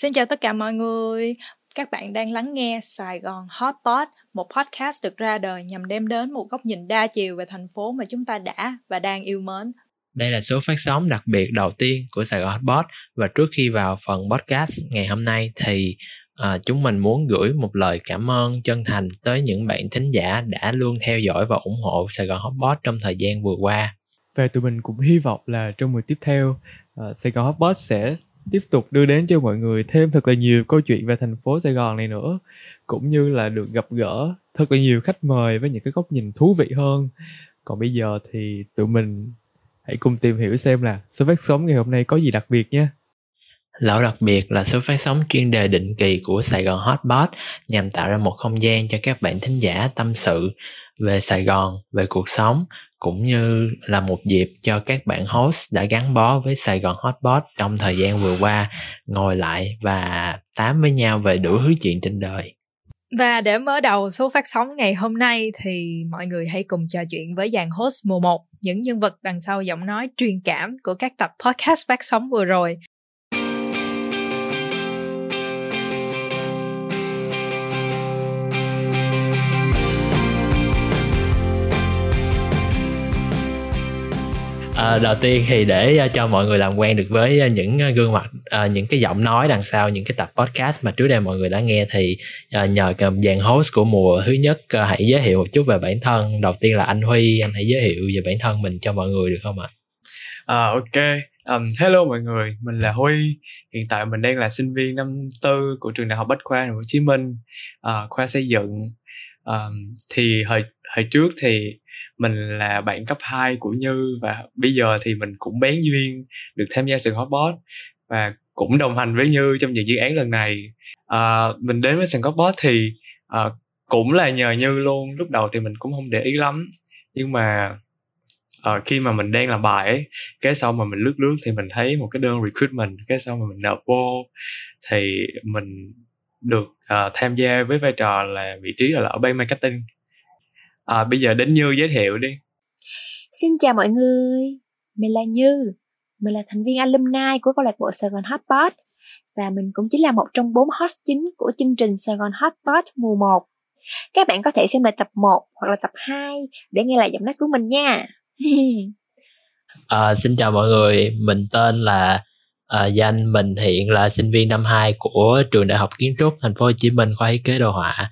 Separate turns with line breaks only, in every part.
Xin chào tất cả mọi người. Các bạn đang lắng nghe Sài Gòn Hotpot, một podcast được ra đời nhằm đem đến một góc nhìn đa chiều về thành phố mà chúng ta đã và đang yêu mến.
Đây là số phát sóng đặc biệt đầu tiên của Sài Gòn Hotpot và trước khi vào phần podcast ngày hôm nay thì uh, chúng mình muốn gửi một lời cảm ơn chân thành tới những bạn thính giả đã luôn theo dõi và ủng hộ Sài Gòn Hotpot trong thời gian vừa qua.
Và tụi mình cũng hy vọng là trong mùa tiếp theo, uh, Sài Gòn Hotpot sẽ tiếp tục đưa đến cho mọi người thêm thật là nhiều câu chuyện về thành phố Sài Gòn này nữa cũng như là được gặp gỡ thật là nhiều khách mời với những cái góc nhìn thú vị hơn. Còn bây giờ thì tụi mình hãy cùng tìm hiểu xem là số phát sóng ngày hôm nay có gì đặc biệt nhé
lão đặc biệt là số phát sóng chuyên đề định kỳ của Sài Gòn Hotbot nhằm tạo ra một không gian cho các bạn thính giả tâm sự về Sài Gòn, về cuộc sống cũng như là một dịp cho các bạn host đã gắn bó với Sài Gòn Hotbot trong thời gian vừa qua ngồi lại và tám với nhau về đủ thứ chuyện trên đời.
Và để mở đầu số phát sóng ngày hôm nay thì mọi người hãy cùng trò chuyện với dàn host mùa 1, những nhân vật đằng sau giọng nói truyền cảm của các tập podcast phát sóng vừa rồi.
À, đầu tiên thì để à, cho mọi người làm quen được với à, những à, gương mặt à, những cái giọng nói đằng sau những cái tập podcast mà trước đây mọi người đã nghe thì à, nhờ dàn host của mùa thứ nhất à, hãy giới thiệu một chút về bản thân đầu tiên là anh Huy anh hãy giới thiệu về bản thân mình cho mọi người được không ạ?
À, ok Um, hello mọi người, mình là Huy. Hiện tại mình đang là sinh viên năm tư của trường Đại học Bách khoa Hồ Chí Minh, uh, khoa xây dựng. Um, thì hồi hồi trước thì mình là bạn cấp 2 của Như và bây giờ thì mình cũng bén duyên được tham gia sự Hotbot và cũng đồng hành với Như trong những dự án lần này. À, mình đến với sàn Hotbot thì à, cũng là nhờ Như luôn. Lúc đầu thì mình cũng không để ý lắm nhưng mà à, khi mà mình đang làm bài ấy, cái sau mà mình lướt lướt thì mình thấy một cái đơn recruitment cái sau mà mình nộp vô thì mình được uh, tham gia với vai trò là vị trí là ở bay marketing à, bây giờ đến như giới thiệu đi
xin chào mọi người mình là như mình là thành viên alumni của câu lạc bộ sài gòn hotpot và mình cũng chính là một trong bốn host chính của chương trình Sài Gòn Hotpot mùa 1. Các bạn có thể xem lại tập 1 hoặc là tập 2 để nghe lại giọng nói của mình nha.
à, xin chào mọi người, mình tên là à, danh mình hiện là sinh viên năm 2 của trường Đại học Kiến trúc Thành phố Hồ Chí Minh khoa thiết kế đồ họa.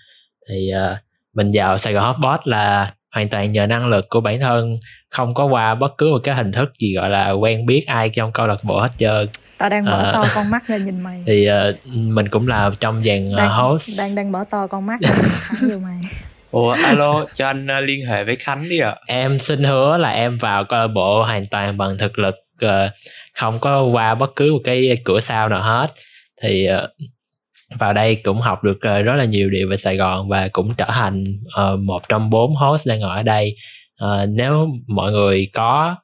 Thì à, mình vào Sài Gòn Hotbot là hoàn toàn nhờ năng lực của bản thân không có qua bất cứ một cái hình thức gì gọi là quen biết ai trong câu lạc bộ hết trơn
tao đang mở à, to con mắt ra nhìn mày
thì uh, mình cũng là trong dàn uh, host
đang đang mở to con mắt vô mày
Ủa alo cho anh uh, liên hệ với Khánh đi ạ. À.
Em xin hứa là em vào câu lạc bộ hoàn toàn bằng thực lực uh, không có qua bất cứ một cái cửa sau nào hết. Thì uh, vào đây cũng học được uh, rất là nhiều điều về Sài Gòn và cũng trở thành uh, một trong bốn host đang ngồi ở đây. Uh, nếu mọi người có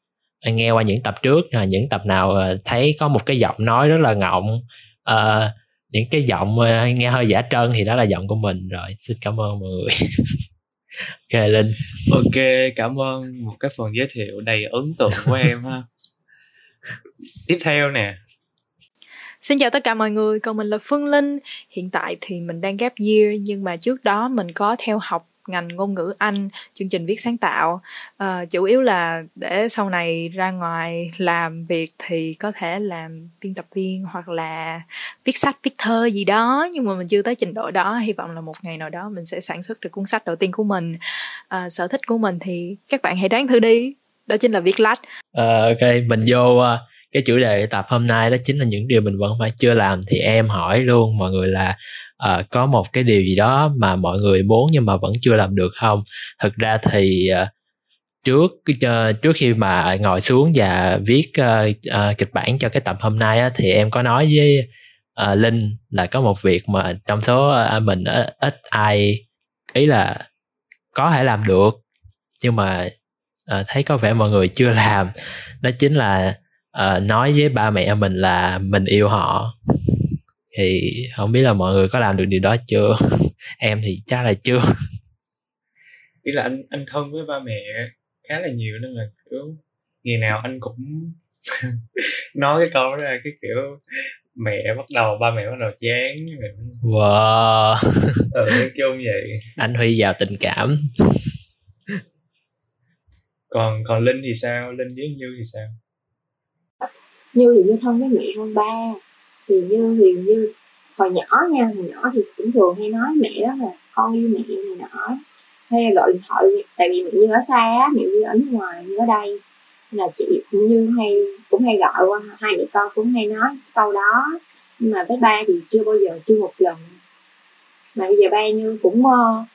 nghe qua những tập trước uh, những tập nào uh, thấy có một cái giọng nói rất là ngọng uh, những cái giọng uh, nghe hơi giả trân thì đó là giọng của mình rồi. Xin cảm ơn mọi người. Ok linh.
Ok cảm ơn một cái phần giới thiệu đầy ấn tượng của em ha. Tiếp theo nè.
Xin chào tất cả mọi người, còn mình là Phương Linh. Hiện tại thì mình đang gap year nhưng mà trước đó mình có theo học ngành ngôn ngữ Anh, chương trình viết sáng tạo. À, chủ yếu là để sau này ra ngoài làm việc thì có thể làm biên tập viên hoặc là viết sách, viết thơ gì đó. Nhưng mà mình chưa tới trình độ đó. Hy vọng là một ngày nào đó mình sẽ sản xuất được cuốn sách đầu tiên của mình. À, sở thích của mình thì các bạn hãy đoán thử đi. Đó chính là viết lách.
uh, ok, mình vô uh cái chủ đề tập hôm nay đó chính là những điều mình vẫn phải chưa làm. Thì em hỏi luôn mọi người là uh, có một cái điều gì đó mà mọi người muốn nhưng mà vẫn chưa làm được không? Thực ra thì uh, trước uh, trước khi mà ngồi xuống và viết uh, uh, kịch bản cho cái tập hôm nay á, thì em có nói với uh, linh là có một việc mà trong số uh, mình uh, ít ai ý là có thể làm được nhưng mà uh, thấy có vẻ mọi người chưa làm. Đó chính là uh, nói với ba mẹ mình là mình yêu họ. Thì không biết là mọi người có làm được điều đó chưa? Em thì chắc là chưa.
Ý là anh anh thân với ba mẹ khá là nhiều nên là kiểu ngày nào anh cũng nói cái câu đó là cái kiểu mẹ bắt đầu ba mẹ bắt đầu chán.
Wow.
Ừ kêu vậy.
Anh huy vào tình cảm.
Còn còn linh thì sao? Linh với như thì sao
như thì như thân với mẹ hơn ba thì như thì như hồi nhỏ nha hồi nhỏ thì cũng thường hay nói mẹ đó là con yêu mẹ này nọ. Hay gọi điện thoại tại vì mẹ như ở xa á mẹ như ở nước ngoài như ở đây là chị cũng như hay cũng hay gọi qua hai mẹ con cũng hay nói câu đó. Nhưng mà với ba thì chưa bao giờ chưa một lần. Mà bây giờ ba như cũng uh,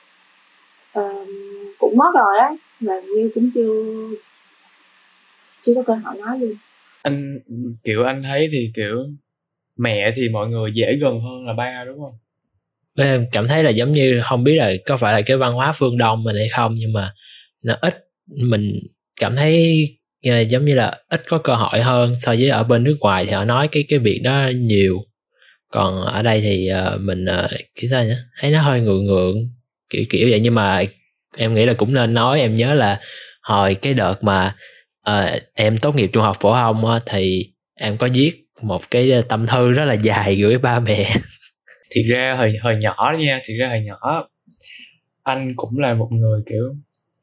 uh, cũng mất rồi á và như cũng chưa chưa có cơ hội nói luôn
anh kiểu anh thấy thì kiểu mẹ thì mọi người dễ gần hơn là ba đúng không?
Em cảm thấy là giống như không biết là có phải là cái văn hóa phương đông mình hay không nhưng mà nó ít mình cảm thấy ờ, giống như là ít có cơ hội hơn so với ở bên nước ngoài thì họ nói cái cái việc đó nhiều. Còn ở đây thì uh, mình uh, kiểu sao nhỉ? Thấy nó hơi ngượng ngượng kiểu kiểu vậy. Nhưng mà em nghĩ là cũng nên nói em nhớ là hồi cái đợt mà à, em tốt nghiệp trung học phổ thông á, thì em có viết một cái ờ, tâm thư rất là dài gửi ba mẹ.
Thiệt ra hồi hồi nhỏ nha thiệt ra hồi nhỏ anh cũng là một người kiểu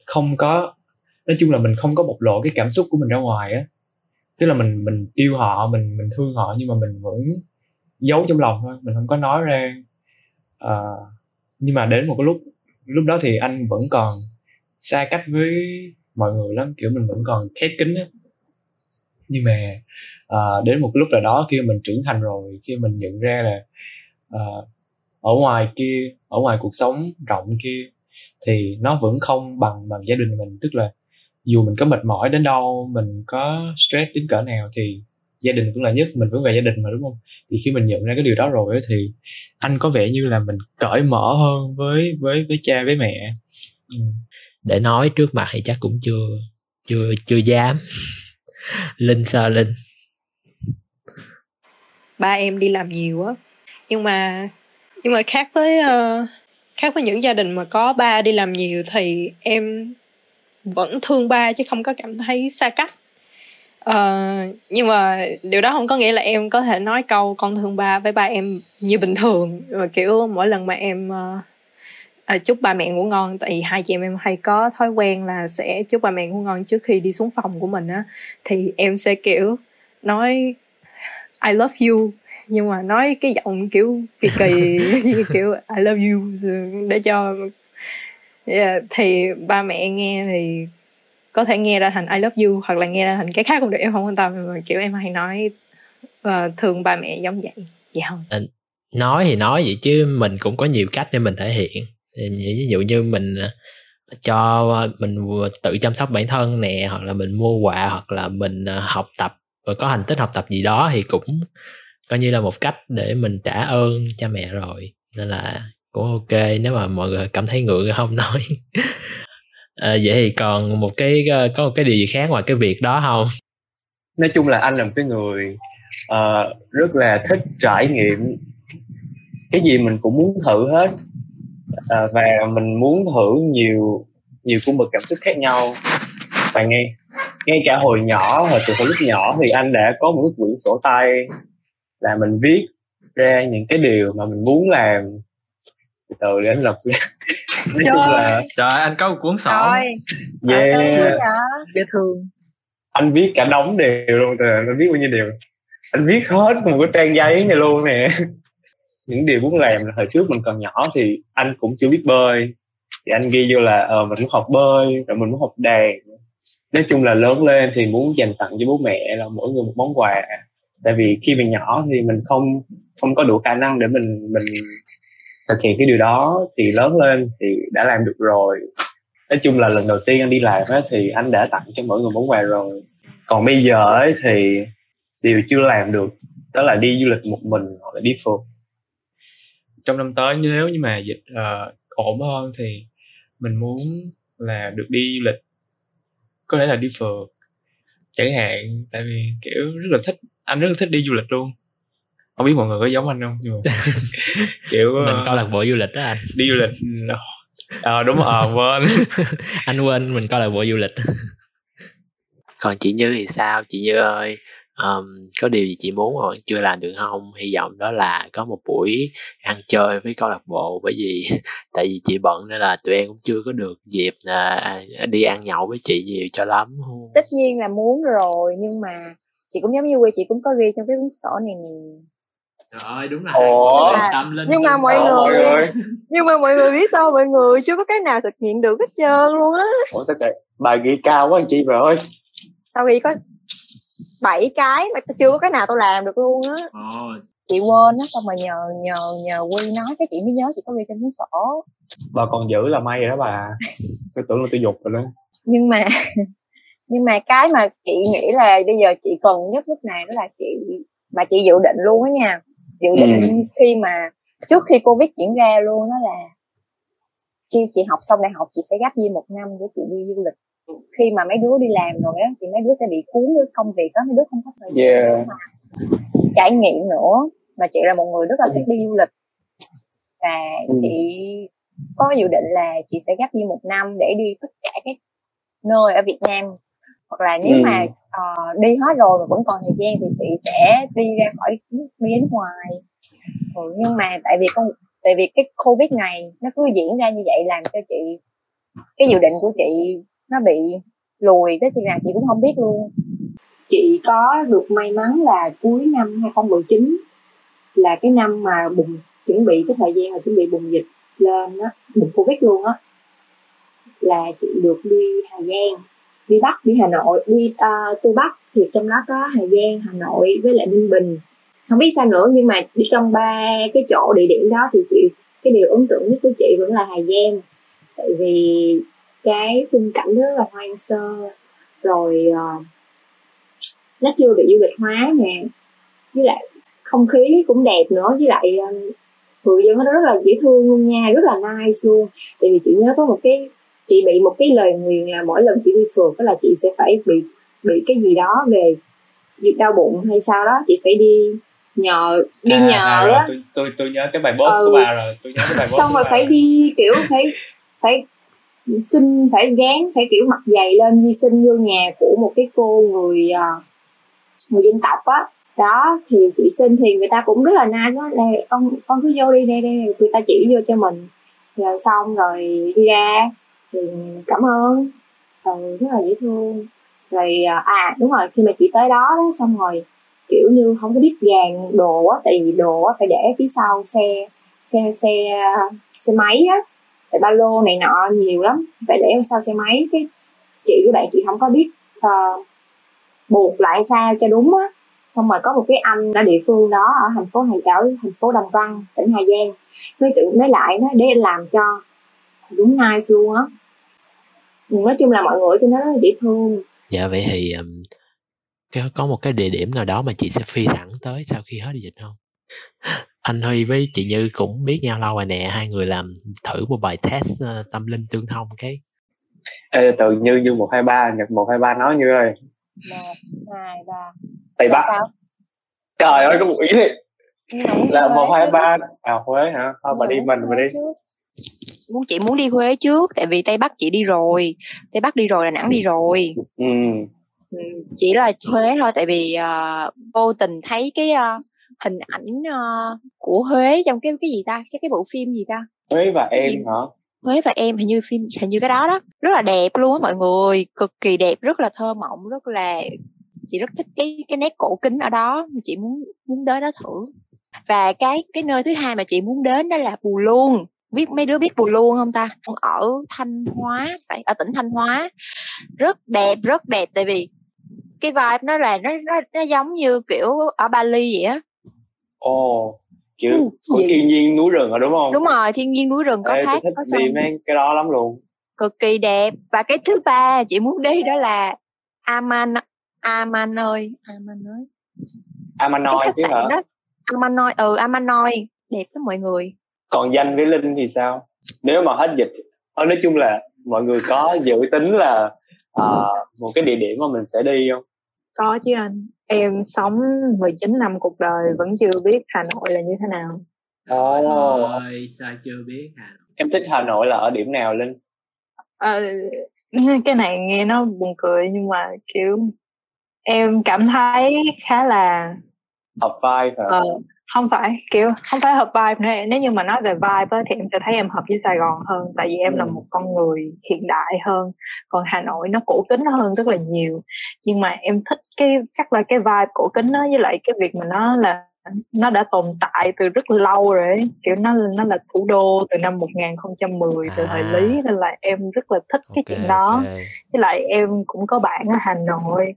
không có nói chung là mình không có bộc lộ cái cảm xúc của mình ra ngoài á. Tức là mình mình yêu họ mình mình thương họ nhưng mà mình vẫn giấu trong lòng thôi mình không có nói ra. À, nhưng mà đến một cái lúc lúc đó thì anh vẫn còn xa cách với mọi người lắm kiểu mình vẫn còn khép kín á. Nhưng mà à, đến một lúc nào đó khi mình trưởng thành rồi khi mình nhận ra là à, ở ngoài kia ở ngoài cuộc sống rộng kia thì nó vẫn không bằng bằng gia đình mình. Tức là dù mình có mệt mỏi đến đâu mình có stress đến cỡ nào thì gia đình vẫn là nhất mình vẫn về gia đình mà đúng không? Thì khi mình nhận ra cái điều đó rồi thì anh có vẻ như là mình cởi mở hơn với với với cha với mẹ.
Ừ để nói trước mặt thì chắc cũng chưa chưa chưa dám. Linh sợ linh?
Ba em đi làm nhiều á. Nhưng mà nhưng mà khác với uh, khác với những gia đình mà có ba đi làm nhiều thì em vẫn thương ba chứ không có cảm thấy xa cách. Uh, nhưng mà điều đó không có nghĩa là em có thể nói câu con thương ba với ba em như bình thường. Mà kiểu mỗi lần mà em uh, à, chúc ba mẹ ngủ ngon. Tại vì hai chị em em hay có thói quen là sẽ chúc ba mẹ ngủ ngon trước khi đi xuống phòng của mình á. Thì em sẽ kiểu nói I love you. Nhưng mà nói cái giọng kiểu kỳ kỳ kiểu I love you. Để cho yeah, thì ba mẹ nghe thì có thể nghe ra thành I love you hoặc là nghe ra thành cái khác cũng được em không quan tâm. Mà kiểu em hay nói và thường ba mẹ giống vậy. Vậy không?
Ờ, nói thì nói vậy chứ mình cũng có nhiều cách để mình thể hiện ví dụ như mình à, cho à, mình tự chăm sóc bản thân nè hoặc là mình mua quà hoặc là mình à, học tập và có thành tích học tập gì đó thì cũng coi như là một cách để mình trả ơn cha mẹ rồi. Nên là cũng ok nếu mà mọi người cảm thấy ngượng không nói. À, vậy thì còn một cái có một cái điều gì khác ngoài cái việc đó không?
Nói chung là anh là một cái người uh, rất là thích trải nghiệm cái gì mình cũng muốn thử hết uh, và mình muốn thử nhiều nhiều cung bậc cảm xúc khác nhau. Và ngay ngay cả hồi nhỏ hồi từ hồi lúc nhỏ thì anh đã có một cái quyển sổ tay là mình viết ra những cái điều mà mình muốn làm. Từ từ để anh lập ra. Nói chung là
trời anh có một cuốn sổ.
Yeah.
dễ thương.
Anh viết cả đống đều luôn rồi anh viết bao nhiêu điều? Anh viết hết một cái trang giấy này luôn nè những điều muốn làm là hồi trước mình còn nhỏ thì anh cũng chưa biết bơi. Thì anh ghi vô là ờ mình muốn học bơi rồi mình muốn học đàn. Nói chung là lớn lên thì muốn dành tặng cho bố mẹ là mỗi người một món quà. Tại vì khi mình nhỏ thì mình không không có đủ khả năng để mình mình thực hiện cái điều đó. Thì lớn lên thì đã làm được rồi. Nói chung là lần đầu tiên anh đi làm ấy, thì anh đã tặng cho mỗi người món quà rồi. Còn bây giờ ấy thì điều chưa làm được đó là đi du lịch một mình hoặc là đi phượt trong năm tới nếu như mà dịch uh, ổn hơn thì mình muốn là được đi du lịch có thể là đi phượt chẳng hạn. Tại vì kiểu rất là thích anh rất là thích đi du lịch luôn. Không biết mọi người có giống anh không nhưng mà kiểu
mình uh, câu lạc bộ du lịch đó anh.
đi du lịch ờ à, đúng ờ à, quên.
Anh quên mình coi là bộ du lịch. Còn chị như thì sao? Chị như ơi um, có điều gì chị muốn mà vẫn chưa làm được không? Hy vọng đó là có một buổi ăn chơi với câu lạc bộ bởi vì tại vì chị bận nên là tụi em cũng chưa có được dịp là đi ăn nhậu với chị nhiều cho lắm.
Tất nhiên là muốn rồi nhưng mà chị cũng giống như quê chị cũng có ghi trong cái cuốn sổ này nè.
Rồi đúng là
Ủa? tâm linh nhưng mà mọi người, mọi người nhưng mà mọi người biết sao mọi người chưa có cái nào thực hiện được hết trơn luôn á.
Ủa sao kệ bà ghi cao quá anh chị rồi
tao ghi có bảy cái mà chưa có cái nào tao làm được luôn á. Chị quên á xong mà nhờ nhờ nhờ quy nói cái chị mới nhớ chị có ghi trong cuốn sổ.
Bà còn giữ là may rồi đó bà. Tôi tưởng là tôi dục rồi đó.
Nhưng mà nhưng mà cái mà chị nghĩ là bây giờ chị cần nhất lúc này đó là chị mà chị dự định luôn á nha. Dự định ừ. khi mà trước khi covid diễn ra luôn đó là chi chị học xong đại học chị sẽ gấp đi một năm để chị đi du lịch khi mà mấy đứa đi làm rồi á thì mấy đứa sẽ bị cuốn với công việc đó mấy đứa không có thời gian yeah. mà trải nghiệm nữa mà chị là một người rất là thích đi du lịch và ừ. chị có dự định là chị sẽ gấp đi một năm để đi tất cả các nơi ở Việt Nam hoặc là nếu ừ. mà uh, đi hết rồi mà vẫn còn thời gian thì chị sẽ đi ra khỏi đi đến ngoài ừ, nhưng mà tại vì con tại vì cái covid này nó cứ diễn ra như vậy làm cho chị cái dự định của chị nó bị lùi tới khi nào chị cũng không biết luôn. Chị có được may mắn là cuối năm 2019 là cái năm mà bùng chuẩn bị cái thời gian mà chuẩn bị bùng dịch lên á bùng covid luôn á là chị được đi Hà Giang đi Bắc đi Hà Nội đi ờ, uh, từ Bắc. Thì trong đó có Hà Giang Hà Nội với lại Ninh Bình. Không biết sao nữa nhưng mà đi trong ba cái chỗ địa điểm đó thì chị cái điều ấn tượng nhất của chị vẫn là Hà Giang. Tại vì cái khung cảnh rất là hoang sơ. Rồi uh, nó chưa bị du lịch hóa nè. Với lại không khí cũng đẹp nữa. Với lại uh, người dân nó rất là dễ thương luôn nha. Rất là nice luôn. Tại vì chị nhớ có một cái chị bị một cái lời nguyền là mỗi lần chị đi phượt đó là chị sẽ phải bị bị cái gì đó về việc đau bụng hay sao đó. Chị phải đi nhờ đi à, nhờ
à, rồi, tôi, tôi tôi nhớ cái bài boss ừ. của bà rồi. Tôi nhớ cái bài boss
xong rồi phải đi kiểu phải phải xin phải gán phải kiểu mặt dày lên di sinh vô nhà của một cái cô người ờ, người dân tộc á. Đó thì chị xin thì người ta cũng rất là nice đó đây con con cứ vô đi đây đây người ta chỉ vô cho mình. Rồi xong rồi đi ra thì cảm ơn. Ừ, rất là dễ thương. Rồi ờ, à, đúng rồi khi mà chị tới đó, đó xong rồi kiểu như không có biết gàn đồ á tại vì đồ á phải để phía sau xe xe xe xe máy á tại ba lô này nọ nhiều lắm. Phải để sau xe máy. Cái chị với bạn chị không có biết uh, buộc lại sao cho đúng á. Xong rồi có một cái anh ở địa phương đó ở thành phố Hải Đảo thành phố Đồng Văn tỉnh Hà Giang. Mới tự mới lại nó để làm cho đúng nice luôn á. Nói chung là mọi người cho nó rất là dễ thương.
Dạ vậy thì um, có một cái địa điểm nào đó mà chị sẽ phi thẳng tới sau khi hết dịch không? Anh Huy với chị Như cũng biết nhau lâu rồi nè hai người làm thử một bài test uh, tâm linh tương thông cái.
Ê, từ như như một hai ba nhật một hai ba nói như ơi.
Một hai ba.
Tây bắc. Trời ơi có một ý này. Là một hai ba. À huế hả? Thôi bà đi mình bà đi.
muốn chị muốn đi Huế trước tại vì Tây Bắc chị đi rồi. Tây Bắc đi rồi là nẵng đi rồi. Ừ. ừ chỉ là Huế thôi tại vì uh, vô tình thấy cái uh, hình ảnh uh, của Huế trong cái cái gì ta? Cái cái bộ phim gì ta?
Huế và em hả?
Huế và em hình như phim hình như cái đó đó. Rất là đẹp luôn á mọi người. Cực kỳ đẹp rất là thơ mộng rất là chị rất thích cái cái nét cổ kính ở đó chị muốn muốn đến đó thử. Và cái cái nơi thứ hai mà chị muốn đến đó là Bù Luông. Biết mấy đứa biết Bù Luông không ta? Ở Thanh Hóa phải ở tỉnh Thanh Hóa. Rất đẹp rất đẹp. Tại vì cái vibe nó là nó nó, nó giống như kiểu ở Bali vậy á
ồ oh, kiểu ừ, của thiên nhiên núi rừng rồi đúng không?
Đúng rồi thiên nhiên núi rừng có Ê, thác có
sông. mấy cái đó lắm luôn.
Cực kỳ đẹp. Và cái thứ ba chị muốn đi đó là Aman Amanoi Amanoi
Amanoi chứ hả? đó,
Amanoi ừ Amanoi đẹp lắm mọi người.
Còn danh với linh thì sao? Nếu mà hết dịch ờ, nói chung là mọi người có dự tính là uh, một cái địa điểm mà mình sẽ đi không?
Có chứ anh em sống 19 năm cuộc đời vẫn chưa biết Hà Nội là như thế nào
Ồ,
oh. sao chưa biết Hà Nội?
Em thích Hà Nội là ở điểm nào Linh?
À, cái này nghe nó buồn cười nhưng mà kiểu em cảm thấy khá là
hợp vai hả?
Ờ, không phải kiểu không phải hợp vibe nữa. Nếu như mà nói về vibe á, thì em sẽ thấy em hợp với Sài Gòn hơn tại vì em là
Ừ.
một con người hiện đại hơn. Còn Hà Nội nó cổ kính hơn rất là nhiều. Nhưng mà em thích cái chắc là cái vibe cổ kính đó với lại cái việc mà nó là nó đã tồn tại từ rất lâu rồi ấy. kiểu nó nó là thủ đô từ năm 1010 từ thời
À.
Lý nên là em rất là thích cái
Ok,
chuyện đó
ok.
với lại em cũng có bạn ở Hà Nội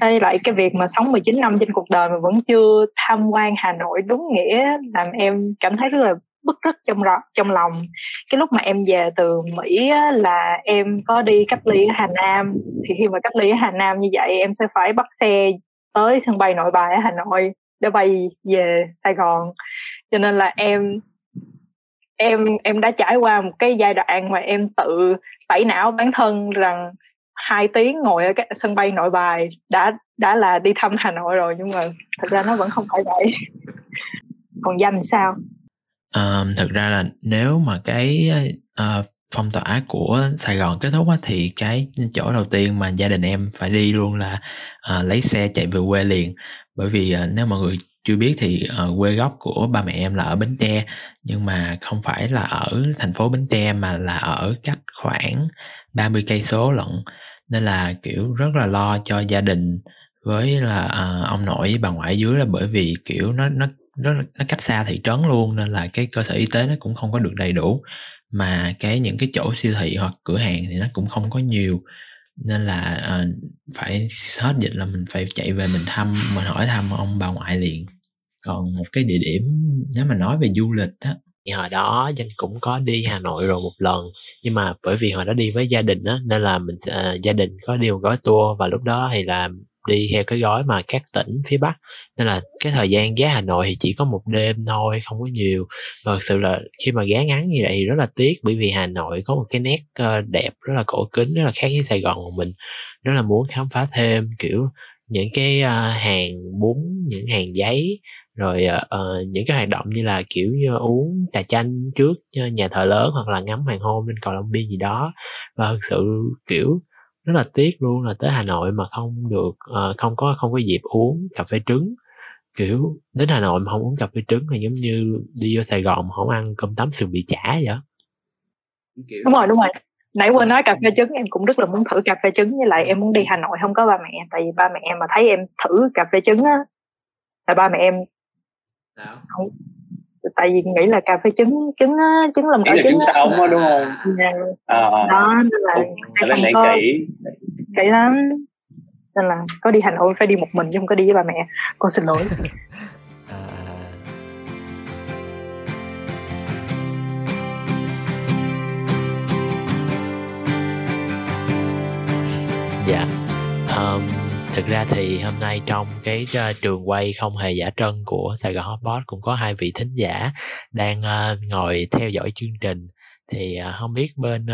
với lại cái việc mà sống 19 năm trên cuộc đời mà vẫn chưa tham quan Hà Nội đúng nghĩa làm em cảm thấy rất là bức rứt trong ro- trong lòng cái lúc mà em về từ Mỹ á, là em có đi cách ly ở Hà Nam thì khi mà cách ly ở Hà Nam như vậy em sẽ phải bắt xe tới sân bay Nội Bài ở Hà Nội để bay về Sài Gòn. Cho nên là em em em đã trải qua một cái giai đoạn mà em tự tẩy não bản thân rằng hai tiếng ngồi ở cái sân bay nội bài đã đã là đi thăm Hà Nội rồi nhưng mà thật ra nó vẫn không phải vậy. Còn danh sao?
À, thực ra là nếu mà cái ờ, phong tỏa của Sài Gòn kết thúc á, thì cái chỗ đầu tiên mà gia đình em phải đi luôn là ờ, lấy xe chạy về quê liền bởi vì à, nếu mọi người chưa biết thì uh, quê gốc của ba mẹ em là ở Bến Tre nhưng mà không phải là ở thành phố Bến Tre mà là ở cách khoảng 30 cây số lận. Nên là kiểu rất là lo cho gia đình với là uh, ông nội với bà ngoại dưới là bởi vì kiểu nó nó nó nó cách xa thị trấn luôn nên là cái cơ sở y tế nó cũng không có được đầy đủ. Mà cái những cái chỗ siêu thị hoặc cửa hàng thì nó cũng không có nhiều nên là uh, phải hết dịch là mình phải chạy về mình thăm mình hỏi thăm ông bà ngoại liền. Còn một cái địa điểm nếu mà nói về du lịch á thì hồi đó danh cũng có đi Hà Nội rồi một lần. Nhưng mà bởi vì hồi đó đi với gia đình á nên là mình uh, gia đình có điều gói tour và lúc đó thì là đi theo cái gói mà các tỉnh phía Bắc. Nên là cái thời gian ghé Hà Nội thì chỉ có một đêm thôi không có nhiều. Và thực sự là khi mà ghé ngắn như vậy thì rất là tiếc bởi vì Hà Nội có một cái nét ờ, đẹp rất là cổ kính rất là khác với Sài Gòn của mình. Rất là muốn khám phá thêm kiểu những cái ờ, hàng bún những hàng giấy rồi uh, những cái hoạt động như là kiểu như uống trà chanh trước nhà thờ lớn hoặc là ngắm hoàng hôn trên cầu Long Biên gì đó. Và thực sự kiểu rất là tiếc luôn là tới Hà Nội mà không được ờ, không có không có dịp uống cà phê trứng. Kiểu đến Hà Nội mà không uống cà phê trứng là giống như đi vô Sài Gòn mà không ăn cơm tấm sườn bị chả vậy kiểu
đúng rồi đúng rồi. Nãy quên nói cà phê trứng em cũng rất là muốn thử cà phê trứng với lại em muốn đi Hà Nội không có ba mẹ tại vì ba mẹ em mà thấy em thử cà phê trứng á là ba mẹ em tại vì nghĩ là cà phê trứng trứng trứng làm
là
trứng
trứng sống á đúng không? À,
đó nên là sẽ không có
kỹ.
Kỹ lắm. Nên là có đi Hà Nội phải đi một mình chứ không có đi với ba mẹ. Con xin lỗi
thực ra thì hôm nay trong cái uh, trường quay không hề giả trân của Sài Gòn Hotpot cũng có hai vị thính giả đang uh, ngồi theo dõi chương trình. Thì uh, không biết bên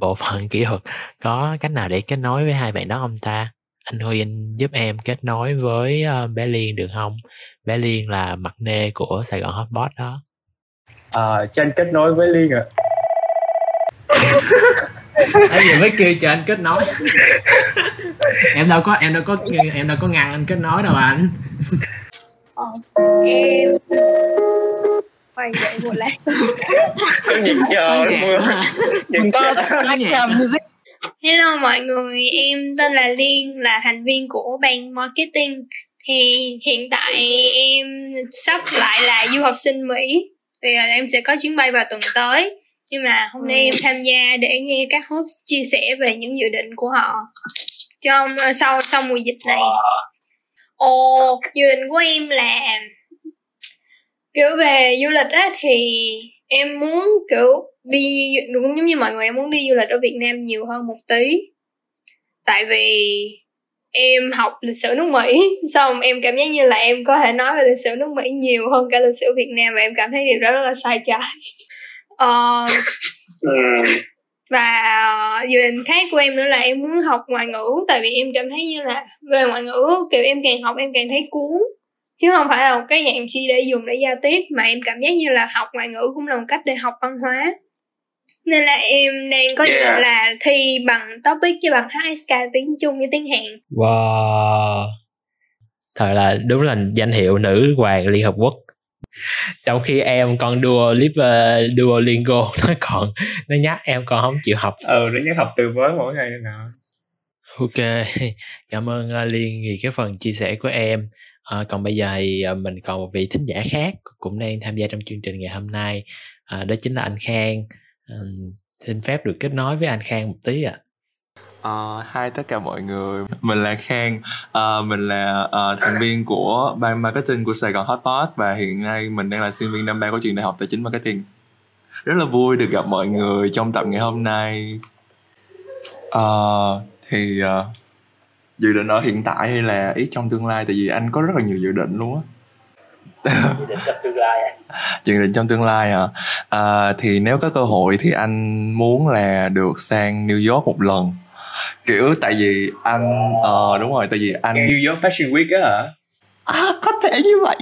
bộ phận kỹ thuật có cách nào để kết nối với hai bạn đó không ta? Anh Huy anh giúp em kết nối với bé Liên được không? Bé Liên là mặt nê của Sài Gòn Hotpot đó.
À, cho anh kết nối với Liên ạ.
Em vừa mới kêu cho anh kết nối Em đâu có em đâu có em đâu có ngăn anh kết nối đâu anh.
Ờ, em khoan đợi một lát
nhịp chờ
hả?
nhịp
có
Có nhạc
hello mọi người em tên là Liên là thành viên của ban marketing. Thì hiện tại em sắp lại là du học sinh Mỹ. Thì là em sẽ có chuyến bay vào tuần tới. Nhưng mà hôm nay em tham gia để nghe các host chia sẻ về những dự định của họ trong ờ, sau sau mùa dịch này. Ồ dự định của em là kiểu về du lịch á thì em muốn kiểu đi cũng giống như mọi người em muốn đi du lịch ở Việt Nam nhiều hơn một tí. Tại vì em học lịch sử nước Mỹ xong em cảm giác như là em có thể nói về lịch sử nước Mỹ nhiều hơn cả lịch sử Việt Nam và em cảm thấy điều đó rất là sai trái. Ờ,
ừ.
Và dự định khác của em nữa là em muốn học ngoại ngữ tại vì em cảm thấy như là về ngoại ngữ kiểu em càng học em càng thấy cuốn chứ không phải là một cái dạng chi để dùng để giao tiếp mà em cảm giác như là học ngoại ngữ cũng là một cách để học văn hóa nên là em đang có
Yeah.
yeah. là thi bằng topic với bằng HSK tiếng Trung với tiếng Hàn
Wow Thật là đúng là danh hiệu nữ hoàng Liên Hợp Quốc Trong khi em con đua clip uh, Duolingo Nó còn Nó nhắc em con không chịu học.
Ừ nó nhớ học từ mới mỗi ngày nữa nào
Ok Cảm ơn uh, Liên vì cái phần chia sẻ của em. Ờ, Còn bây giờ thì uh, mình còn một vị thính giả khác Cũng đang tham gia trong chương trình ngày hôm nay. Ờ, Đó chính là anh Khang. Ừm, Xin phép được kết nối với anh Khang một tí ạ
Ờ, Hi tất cả mọi người, mình là Khang, Ờ, mình là ờ, thành viên của ban marketing của Sài Gòn Hotpot và hiện nay mình đang là sinh viên năm ba của trường đại học tài chính marketing. Rất là vui được gặp mọi người trong tập ngày hôm nay. Ờ, thì ờ, dự định ở hiện tại hay là ý trong tương lai tại vì anh có rất là nhiều dự định luôn á. dự định trong tương lai hả à, thì nếu có cơ hội thì anh muốn là được sang New York một lần kiểu tại vì anh ờ đúng rồi tại vì anh
New York Fashion Week á hả?
À, có thể như vậy.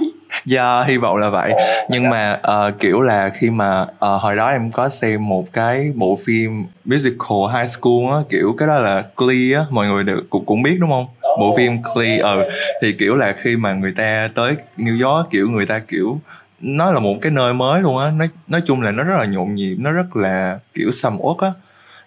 Dạ hy vọng là vậy. Nhưng mà ờ, kiểu là khi mà ờ, hồi đó em có xem một cái bộ phim musical high school á kiểu cái đó là Glee á mọi người đều cũng cũng biết đúng không? Bộ phim Glee ờ. Thì kiểu là khi mà người ta tới New York kiểu người ta kiểu nó là một cái nơi mới luôn á. Nói nói chung là nó rất là nhộn nhịp nó rất là kiểu sầm uất á.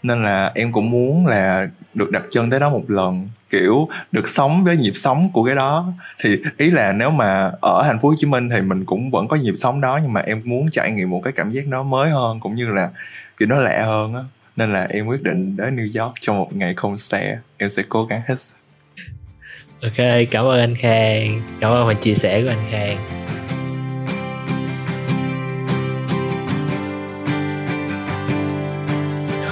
Nên là em cũng muốn là được đặt chân tới đó một lần, kiểu, được sống với nhịp sống của cái đó. Thì ý là nếu mà ở thành phố Hồ Chí Minh thì mình cũng vẫn có nhịp sống đó, nhưng mà em muốn trải nghiệm một cái cảm giác nó mới hơn, cũng như là, kiểu, nó lạ hơn á. Nên là em quyết định đến New York trong một ngày không xe. Em sẽ cố gắng hết.
Ok, cảm ơn anh Khang. Cảm ơn phần chia sẻ của anh Khang.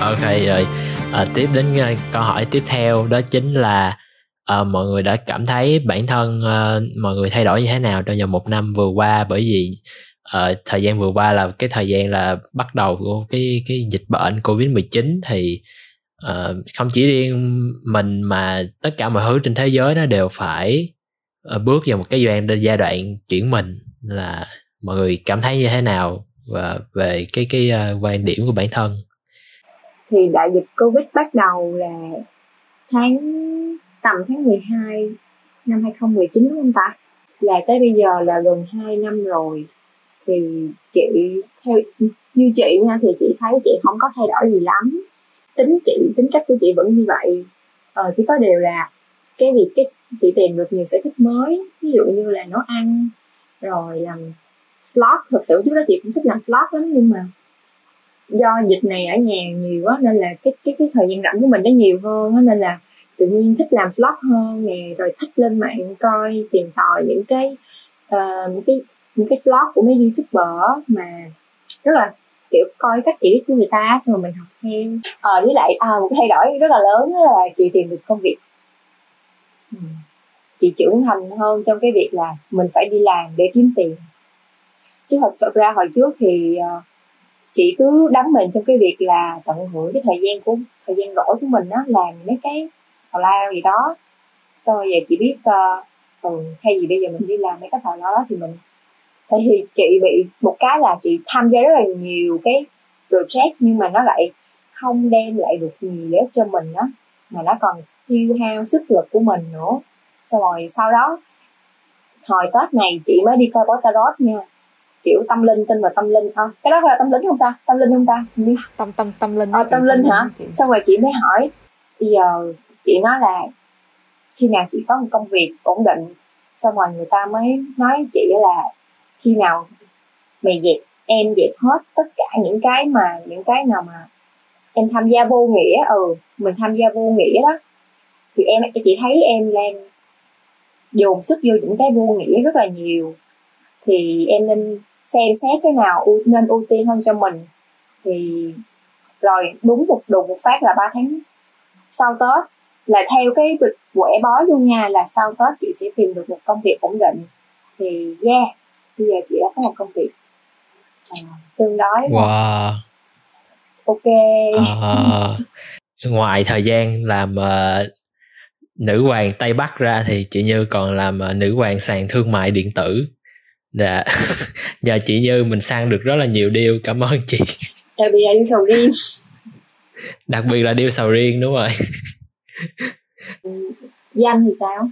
Ok, rồi à, tiếp đến ờ, câu hỏi tiếp theo đó chính là à, mọi người đã cảm thấy bản thân à, mọi người thay đổi như thế nào trong vòng một năm vừa qua? Bởi vì à, thời gian vừa qua là cái thời gian là bắt đầu của cái cái dịch bệnh Covid 19 thì à, không chỉ riêng mình mà tất cả mọi thứ trên thế giới nó đều phải à, bước vào một cái giai đoạn giai đoạn chuyển mình. Là mọi người cảm thấy như thế nào và về cái cái uh, quan điểm của bản thân?
Thì đại dịch Covid bắt đầu là tháng tầm tháng 12 năm 2019 đúng không ta? Là tới bây giờ là gần 2 năm rồi. Thì chị theo như chị nha thì chị thấy chị không có thay đổi gì lắm. Tính chị tính cách của chị vẫn như vậy. Ờ, chỉ có điều là cái việc cái chị tìm được nhiều sở thích mới ví dụ như là nấu ăn rồi làm vlog. Thật sự trước đó chị cũng thích làm vlog lắm nhưng mà do dịch này ở nhà nhiều á nên là cái cái cái thời gian rảnh của mình nó nhiều hơn á nên là tự nhiên thích làm vlog hơn nè rồi thích lên mạng coi tìm tòi những cái uh, những cái những cái vlog của mấy youtuber mà rất là kiểu coi cách edit của người ta xong rồi mình học theo ờ với lại à, một cái thay đổi rất là lớn đó là chị tìm được công việc. Ừ. chị trưởng thành hơn trong cái việc là mình phải đi làm để kiếm tiền. Chứ thật thật ra hồi trước thì uh, chị cứ đắm mình trong cái việc là tận hưởng cái thời gian của thời gian rỗi của mình á làm mấy cái tào lao gì đó. Xong rồi giờ chị biết uh, ừ, thay vì bây giờ mình đi làm mấy cái tào lao đó thì mình thì chị bị một cái là chị tham gia rất là nhiều cái project nhưng mà nó lại không đem lại được gì lợi cho mình á mà nó còn tiêu hao sức lực của mình nữa. Xong rồi sau đó hồi tết này chị mới đi coi bói tarot nha kiểu tâm linh tin vào tâm linh. À, cái đó là tâm linh không ta? Tâm linh không ta?
Tâm tâm tâm linh
ờ, tâm linh hả?
chị.
xong rồi chị mới hỏi bây giờ chị nói là khi nào chị có một công việc ổn định? Xong rồi người ta mới nói chị là khi nào mày dẹp em dẹp hết tất cả những cái mà những cái nào mà em tham gia vô nghĩa ừ mình tham gia vô nghĩa đó thì em chị thấy em đang dồn sức vô những cái vô nghĩa rất là nhiều. Thì em nên xem xét cái nào ưu, nên ưu tiên hơn cho mình. Thì rồi đúng một đùng một phát là ba tháng sau tết là theo cái quẻ bói luôn nha là sau tết chị sẽ tìm được một công việc ổn định. Thì yeah bây giờ chị đã có một công việc. À, tương đối
wow.
Ok.
À, ngoài thời gian làm uh, nữ hoàng tây bắc ra thì chị như còn làm uh, nữ hoàng sàn thương mại điện tử dạ. Nhờ chị như mình sang được rất là nhiều điều cảm ơn chị.
Đặc biệt là điêu sầu riêng.
Đặc biệt là điêu sầu riêng đúng rồi.
Danh thì sao?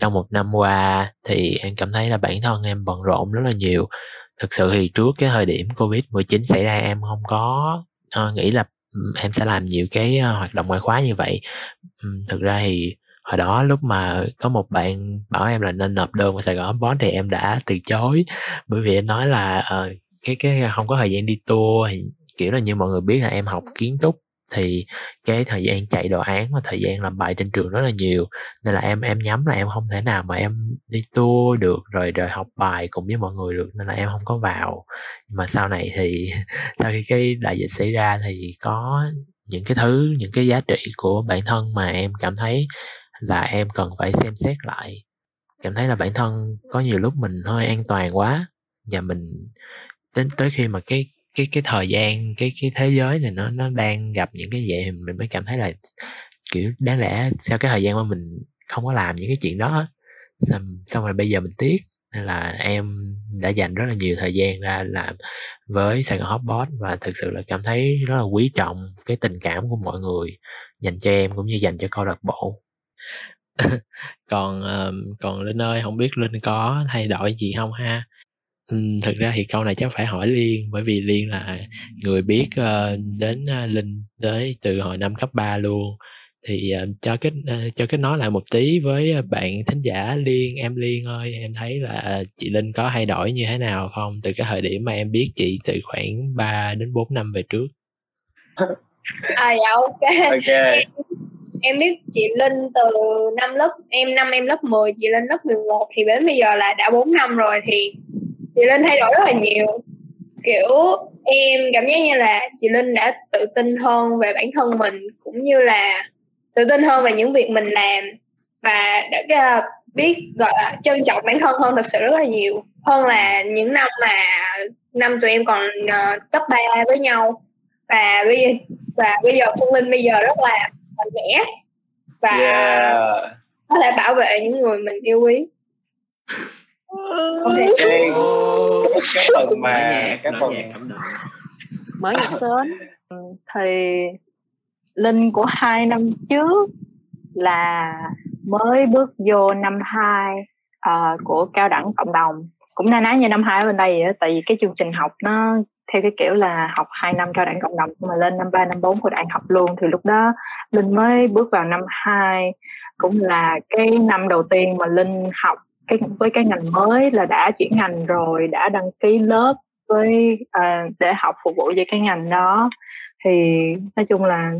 Trong một năm qua thì em cảm thấy là bản thân em bận rộn rất là nhiều. Thực sự thì trước cái thời điểm covid 19 xảy ra em không có uh, nghĩ là em sẽ làm nhiều cái uh, hoạt động ngoại khóa như vậy. Um, thực ra thì hồi đó lúc mà có một bạn bảo em là nên nộp đơn vào Sài Gòn Bón thì em đã từ chối. Bởi vì em nói là uh, cái cái không có thời gian đi tour thì kiểu là như mọi người biết là em học kiến trúc thì cái thời gian chạy đồ án và thời gian làm bài trên trường rất là nhiều. Nên là em em nhắm là em không thể nào mà em đi tour được rồi rồi học bài cùng với mọi người được nên là em không có vào. Nhưng mà sau này thì sau khi cái đại dịch xảy ra thì có những cái thứ những cái giá trị của bản thân mà em cảm thấy là em cần phải xem xét lại. Cảm thấy là bản thân có nhiều lúc mình hơi an toàn quá và mình đến tới khi mà cái cái cái thời gian cái cái thế giới này nó nó đang gặp những cái vậy mình mới cảm thấy là kiểu đáng lẽ sau cái thời gian mà mình không có làm những cái chuyện đó xong, xong rồi bây giờ mình tiếc nên là em đã dành rất là nhiều thời gian ra làm với Sài Gòn Hotbot và thực sự là cảm thấy rất là quý trọng cái tình cảm của mọi người dành cho em cũng như dành cho câu lạc bộ. còn còn linh ơi không biết linh có thay đổi gì không ha Ừm, thực ra thì câu này chắc phải hỏi Liên, bởi vì Liên là người biết, ơ, đến, a, Linh tới từ hồi năm cấp 3 luôn. Thì, ờ, cho kết ơ, cho kết nối lại một tí với, bạn thính giả Liên, em Liên ơi, em thấy là chị Linh có thay đổi như thế nào không? Từ cái thời điểm mà em biết chị từ khoảng 3 đến 4 năm về trước.
À, dạ, ô Em em biết chị Linh từ năm lớp em năm em lớp 10, chị Linh lớp 11 thì đến bây giờ là đã 4 năm rồi thì chị linh thay đổi rất là nhiều. Kiểu em cảm giác như là chị linh đã tự tin hơn về bản thân mình cũng như là tự tin hơn về những việc mình làm và đã à, biết gọi là trân trọng bản thân hơn thật sự rất là nhiều. Hơn là những năm mà năm tụi em còn uh, cấp 3 với nhau và bây giờ và bây giờ phương linh bây giờ rất là mạnh mẽ và yeah. có thể bảo vệ những người mình yêu quý.
Cái cái phần mà cái phần
mở nhạc sớm. Ừ, thì linh của hai năm trước là mới bước vô năm hai uh, của cao đẳng cộng đồng. Cũng na ná như năm hai ở bên đây vậy tại vì cái chương trình học nó theo cái kiểu là học 2 năm cao đẳng cộng đồng mà lên năm ba năm bốn của đại học luôn thì lúc đó linh mới bước vào năm hai cũng là cái năm đầu tiên mà linh học cái với cái ngành mới là đã chuyển ngành rồi đã đăng ký lớp với uh, để học phục vụ cho cái ngành đó. Thì nói chung là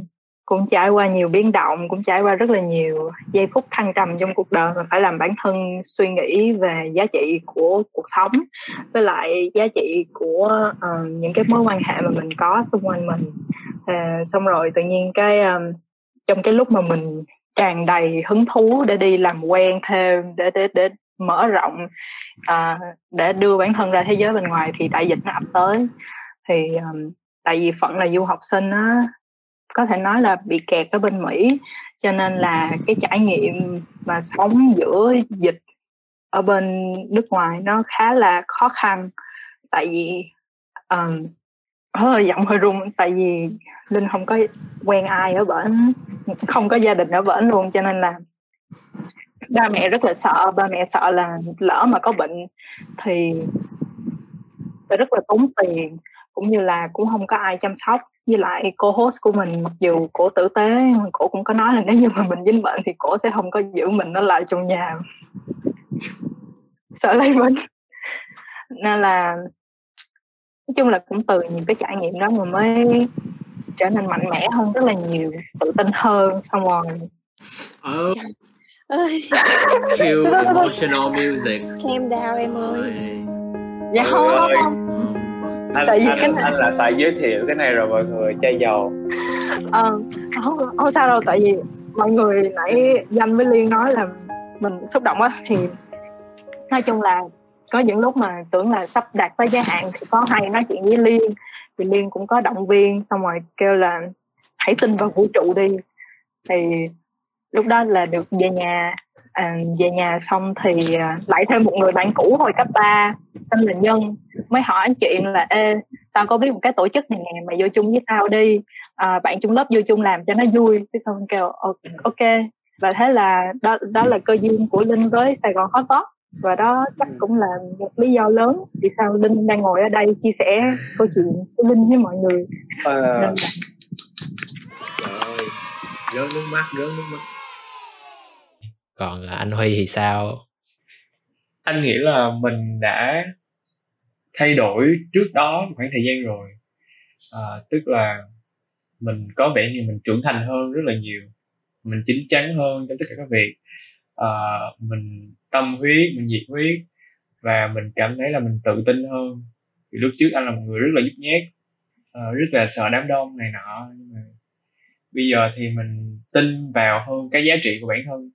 cũng trải qua nhiều biến động cũng trải qua rất là nhiều giây phút thăng trầm trong cuộc đời mà phải làm bản thân suy nghĩ về giá trị của cuộc sống với lại giá trị của uh, những cái mối quan hệ mà mình có xung quanh mình. Uh, xong rồi tự nhiên cái um, trong cái lúc mà mình tràn đầy hứng thú để đi làm quen thêm để để để mở rộng uh, để đưa bản thân ra thế giới bên ngoài thì đại dịch nó ập tới. Thì um, tại vì phận là du học sinh á có thể nói là bị kẹt ở bên Mỹ. Cho nên là cái trải nghiệm mà sống giữa dịch ở bên nước ngoài nó khá là khó khăn. Tại vì um, hơi giọng hơi run tại vì linh không có quen ai ở bển không có gia đình ở bển luôn. Cho nên là ba mẹ rất là sợ ba mẹ sợ là lỡ mà có bệnh thì rất là tốn tiền cũng như là cũng không có ai chăm sóc với lại cô host của mình mặc dù cổ tử tế cổ cũng có nói là nếu như mà mình dính bệnh thì cổ sẽ không có giữ mình nó lại trong nhà. Sợ lây bệnh. Nên là nói chung là cũng từ những cái trải nghiệm đó mà mới trở nên mạnh mẽ hơn rất là nhiều tự tin hơn xong rồi
ừ feel emotional music.
Calm down em ơi.
Dạ không không không
anh, tại vì anh, cái này... anh là phải giới thiệu cái này rồi mọi người chai dầu
ờ không, không sao đâu tại vì mọi người nãy danh với liên nói là mình xúc động á thì nói chung là có những lúc mà tưởng là sắp đạt tới giới hạn thì có hay nói chuyện với liên. Thì liên cũng có động viên xong rồi kêu là hãy tin vào vũ trụ đi. Thì lúc đó là được về nhà à, về nhà xong thì à, lại thêm một người bạn cũ hồi cấp 3 tên là nhân mới hỏi chuyện là ê
tao có biết một cái tổ chức này nè mày vô chung với tao đi. À, bạn chung lớp vô chung làm cho nó vui. Cái xong kêu ok. Và thế là đó đó là cơ duyên của linh với sài gòn hot top và đó chắc cũng là một lý do lớn vì sao linh đang ngồi ở đây chia sẻ câu chuyện của linh với mọi người.
Ờ,
Trời ơi, rớt nước mắt, rớt nước mắt. Còn à, anh Huy thì sao?
anh nghĩ là mình đã thay đổi trước đó một khoảng thời gian rồi. À, tức là mình có vẻ như mình trưởng thành hơn rất là nhiều mình chín chắn hơn trong tất cả các việc. À, mình tâm huyết mình nhiệt huyết và mình cảm thấy là mình tự tin hơn. Thì lúc trước anh là một người rất là nhút nhát à, rất là sợ đám đông này nọ nhưng mà bây giờ thì mình tin vào hơn cái giá trị của bản thân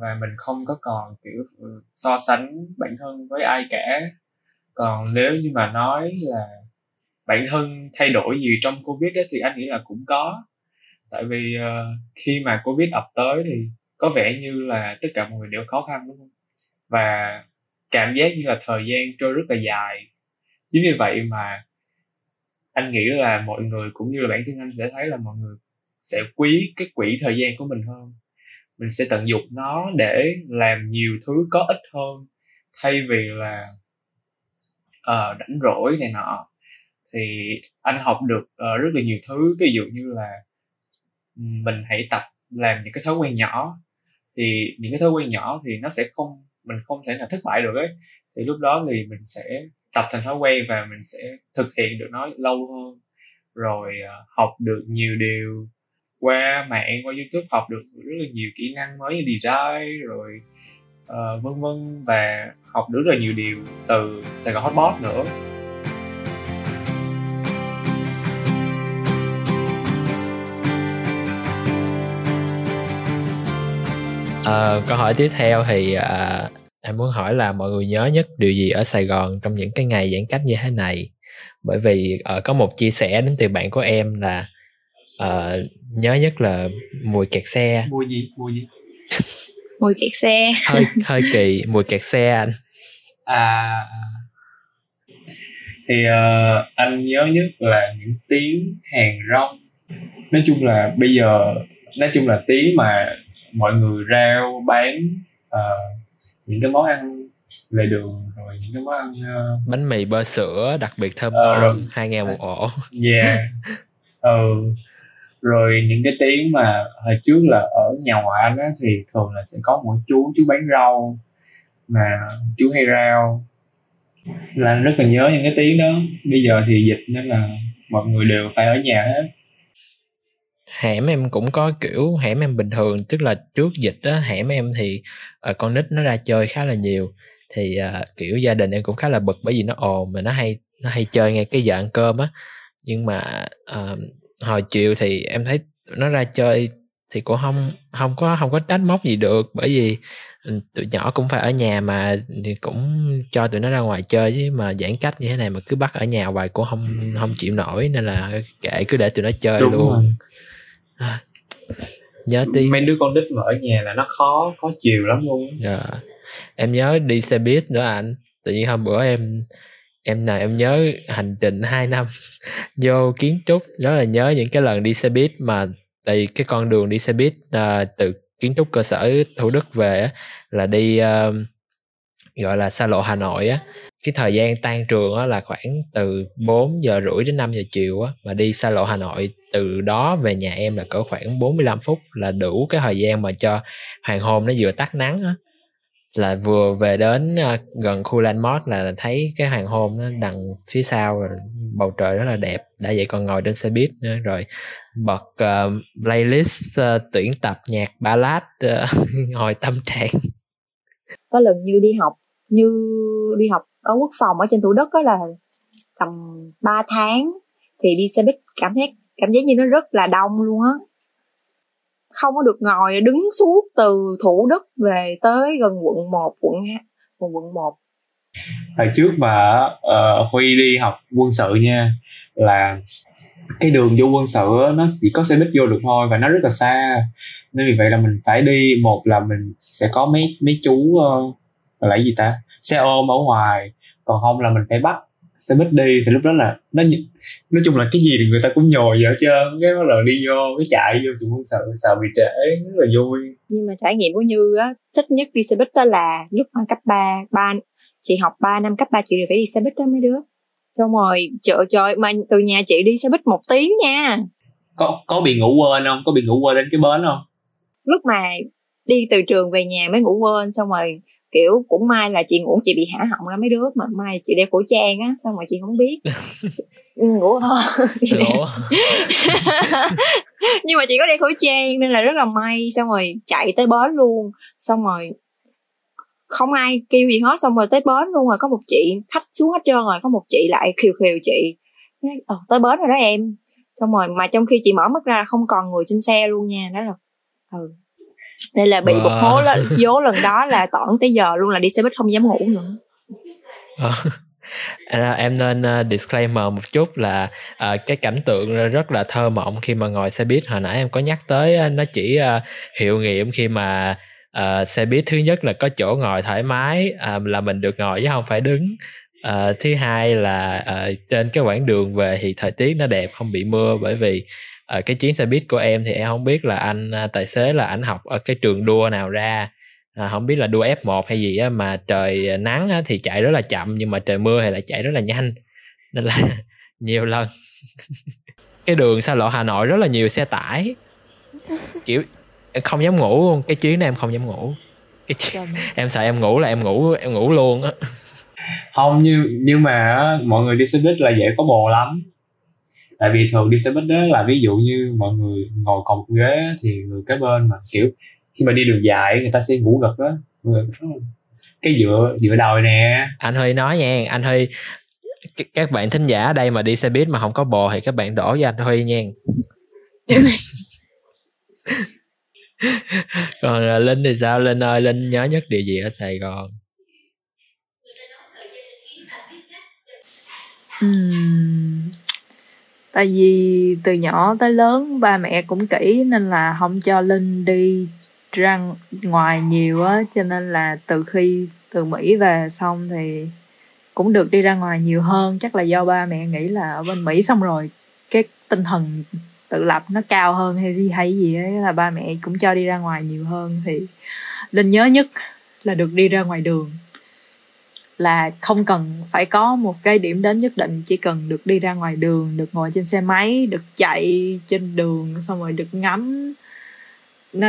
và mình không có còn kiểu ừ, so sánh bản thân với ai cả. Còn nếu như mà nói là bản thân thay đổi gì trong covid ấy, thì anh nghĩ là cũng có. Tại vì uh, khi mà covid ập tới thì có vẻ như là tất cả mọi người đều khó khăn đúng không? Và cảm giác như là thời gian trôi rất là dài. Chính vì vậy mà anh nghĩ là mọi người cũng như là bản thân anh sẽ thấy là mọi người sẽ quý cái quỹ thời gian của mình hơn mình sẽ tận dụng nó để làm nhiều thứ có ích hơn. Thay vì là uh, rảnh rỗi này nọ thì anh học được uh, rất là nhiều thứ. Ví dụ như là mình hãy tập làm những cái thói quen nhỏ. Thì những cái thói quen nhỏ thì nó sẽ không mình không thể nào thất bại được ấy. Thì lúc đó thì mình sẽ tập thành thói quen và mình sẽ thực hiện được nó lâu hơn. Rồi uh, học được nhiều điều qua mạng qua youtube học được rất là nhiều kỹ năng mới như design rồi uh, vân vân và học được rất là nhiều điều từ sài gòn hotbot nữa.
À, câu hỏi tiếp theo thì à, em muốn hỏi là mọi người nhớ nhất điều gì ở Sài Gòn trong những cái ngày giãn cách như thế này? Bởi vì uh, có một chia sẻ đến từ bạn của em là uh, nhớ nhất là mùi kẹt xe.
Mùi gì? Mùi gì?
Mùi kẹt xe.
Hơi hơi kỳ. Mùi kẹt xe anh.
À thì uh, anh nhớ nhất là những tiếng hàng rong. Nói chung là bây giờ nói chung là tiếng mà mọi người rao bán uh, những cái món ăn về đường rồi những cái món ăn uh...
bánh mì bơ sữa đặc biệt thơm ngon uh, hai ngàn một ổ.
Yeah. Ừ rồi những cái tiếng mà hồi trước là ở nhà ngoại anh á thì thường là sẽ có một chú chú bán rau mà chú hay rau là rất là nhớ những cái tiếng đó. Bây giờ thì dịch nên là mọi người đều phải ở nhà hết.
Hẻm em cũng có kiểu hẻm em bình thường tức là trước dịch á hẻm em thì uh, con nít nó ra chơi khá là nhiều. Thì uh, kiểu gia đình em cũng khá là bực bởi vì nó ồn mà nó hay nó hay chơi ngay cái giờ ăn cơm á. Nhưng mà uh, hồi chiều thì em thấy nó ra chơi thì cũng không không có không có trách móc gì được. Bởi vì ừ, tụi nhỏ cũng phải ở nhà mà thì cũng cho tụi nó ra ngoài chơi chứ mà giãn cách như thế này mà cứ bắt ở nhà hoài cũng không không chịu nổi. Nên là kệ cứ để tụi nó chơi Đúng luôn. rồi.
À, nhớ tí. Mấy đứa con nít mà ở nhà là nó khó khó chiều lắm luôn
dạ. em nhớ đi xe buýt nữa anh. Tự nhiên hôm bữa em em nào em nhớ hành trình 2 năm vô kiến trúc rất là nhớ những cái lần đi xe buýt mà tại cái con đường đi xe buýt uh, từ kiến trúc cơ sở thủ đức về là đi uh, gọi là xa lộ hà nội á. Cái thời gian tan trường á là khoảng từ 4 giờ rưỡi đến 5 giờ chiều á mà đi xa lộ Hà Nội từ đó về nhà em là cỡ khoảng 45 phút là đủ cái thời gian mà cho hoàng hôn nó vừa tắt nắng á là vừa về đến uh, gần khu landmark là thấy cái hoàng hôn nó đằng phía sau rồi bầu trời rất là đẹp. Đã vậy còn ngồi trên xe buýt nữa rồi bật uh, playlist uh, tuyển tập nhạc ballad ờ, uh, ngồi tâm trạng.
Có lần như đi học như đi học ở quốc phòng ở trên thủ đức đó là tầm 3 tháng thì đi xe buýt cảm thấy cảm giác như nó rất là đông luôn á không có được ngồi đứng suốt từ thủ đức về tới gần quận 1, quận 2, quận 1
hồi trước mà uh, ờ, huy đi học quân sự nha là cái đường vô quân sự nó chỉ có xe buýt vô được thôi và nó rất là xa. Nên vì vậy là mình phải đi một là mình sẽ có mấy mấy chú uh, là gì ta? Xe ôm ở ngoài còn không là mình phải bắt
xe buýt đi thì lúc đó là nó nói chung là cái gì thì người ta cũng nhồi vậy trơn. Cái bắt đầu đi vô cái chạy vô tụi muốn sợ sợ bị trễ rất là vui.
Nhưng mà trải nghiệm của như á thích nhất đi xe buýt đó là lúc mà cấp 3 ba chị học 3 năm cấp 3 chị đều phải đi xe buýt đó mấy đứa. Xong rồi trời trời mà từ nhà chị đi xe buýt một tiếng nha.
Có có bị ngủ quên không? Có bị ngủ quên đến cái bến không?
Lúc mà đi từ trường về nhà mới ngủ quên xong rồi kiểu cũng may là chị ngủ chị bị hả họng ra mấy đứa mà mai chị đeo khẩu trang á xong rồi chị không biết. Ừ, ngủ hơn nhưng mà chị có đeo khẩu trang nên là rất là may xong rồi chạy tới bến luôn. Xong rồi không ai kêu gì hết xong rồi tới bến luôn rồi có một chị khách xuống hết trơn rồi có một chị lại khiều khiều chị. Ờ, tới bến rồi đó em. Xong rồi mà trong khi chị mở mắt ra không còn người trên xe luôn nha đó là ừ đây là bị wow. một hố là vố lần đó là tỏn tới giờ luôn là đi xe buýt không dám ngủ nữa.
À, em nên uh, disclaimer một chút là uh, cái cảnh tượng rất là thơ mộng khi mà ngồi xe buýt. Hồi nãy em có nhắc tới uh, nó chỉ uh, hiệu nghiệm khi mà uh, xe buýt thứ nhất là có chỗ ngồi thoải mái uh, là mình được ngồi chứ không phải đứng. Uh, thứ hai là uh, trên cái quãng đường về thì thời tiết nó đẹp không bị mưa bởi vì ở cái chuyến xe buýt của em thì em không biết là anh à, tài xế là anh học ở cái trường đua nào ra. À, không biết là đua F1 hay gì á mà trời nắng á, thì chạy rất là chậm nhưng mà trời mưa thì lại chạy rất là nhanh. Nên là nhiều lần cái đường xa lộ Hà Nội rất là nhiều xe tải. Kiểu em không dám ngủ luôn cái chuyến này em không dám ngủ. Cái chuyến... em sợ em ngủ là em ngủ em ngủ luôn á.
Không như nhưng mà mọi người đi xe buýt là dễ có bồ lắm tại vì thường đi xe buýt đó là ví dụ như mọi người ngồi còn một ghế thì người kế bên mà kiểu khi mà đi đường dài người ta sẽ ngủ gật đó cái dựa dựa đòi nè.
Anh hơi nói nha anh hơi các bạn thính giả ở đây mà đi xe buýt mà không có bò thì các bạn đổ cho anh Huy nha. Còn à, Linh thì sao? Linh ơi Linh nhớ nhất điều gì ở Sài Gòn?
Uhm, tại vì từ nhỏ tới lớn ba mẹ cũng kỹ nên là không cho linh đi ra ngoài nhiều á, cho nên là từ khi từ mỹ về xong thì cũng được đi ra ngoài nhiều hơn. Chắc là do ba mẹ nghĩ là ở bên mỹ xong rồi cái tinh thần tự lập nó cao hơn hay gì hay gì ấy là ba mẹ cũng cho đi ra ngoài nhiều hơn. Thì linh nhớ nhất là được đi ra ngoài đường là không cần phải có một cái điểm đến nhất định, chỉ cần được đi ra ngoài đường, được ngồi trên xe máy, được chạy trên đường, xong rồi được ngắm. Nó,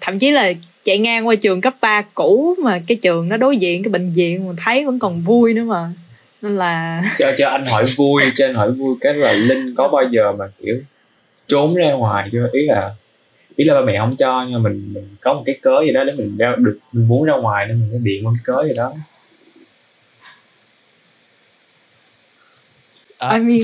thậm chí là chạy ngang qua trường cấp 3 cũ mà cái trường nó đối diện, cái bệnh viện mà thấy vẫn còn vui nữa mà. Nên là
cho cho anh hỏi vui, cho anh hỏi vui cái là linh có bao giờ mà, kiểu, trốn ra ngoài chưa? Ý là ý là ba mẹ không cho, nhưng mà mình mình có một cái cớ gì đó để mình ra, được, mình muốn ra ngoài nên mình sẽ điện một cái cớ gì đó.
À. I mean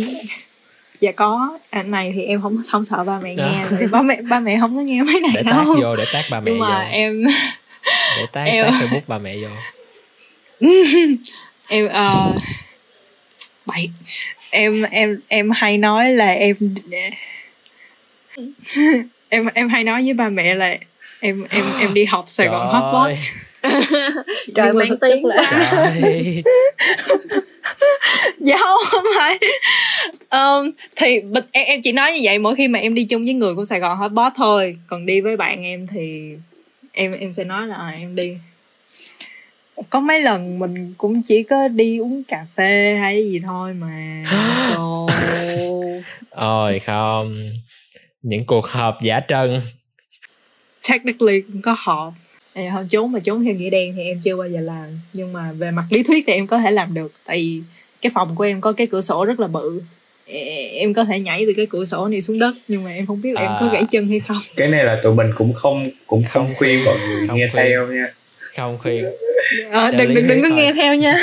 dạ có. Anh này thì em không không sợ ba mẹ nghe thì ba mẹ ba mẹ không có nghe mấy này
để
đâu.
tác vô để tác ba mẹ
nhưng mà
vô.
em
để tác em... tác facebook ba mẹ vô.
Em uh, bậy. Em em em hay nói là em em em hay nói với ba mẹ là em em em đi học Sài Gòn Hotpot.
trời mang tiếng là
dạ không phải. Um, thì em, em chỉ nói như vậy mỗi khi mà em đi chung với người của Sài Gòn Hotbot thôi. Còn đi với bạn em thì em em sẽ nói là à, em đi. Có mấy lần mình cũng chỉ có đi uống cà phê hay gì thôi mà.
Ôi không. Những cuộc họp giả trân.
Technically cũng có họp à, không trốn mà trốn theo nghĩa đen thì em chưa bao giờ làm. Nhưng mà về mặt lý thuyết thì em có thể làm được. Tại vì cái phòng của em có cái cửa sổ rất là bự. Em có thể nhảy từ cái cửa sổ này xuống đất nhưng mà em không biết là à, em có à. gãy chân hay không.
Cái này là tụi mình cũng không cũng không khuyên mọi người nghe khuyên. theo nha.
Không khuyên.
À, đừng đừng đừng có nghe theo nha.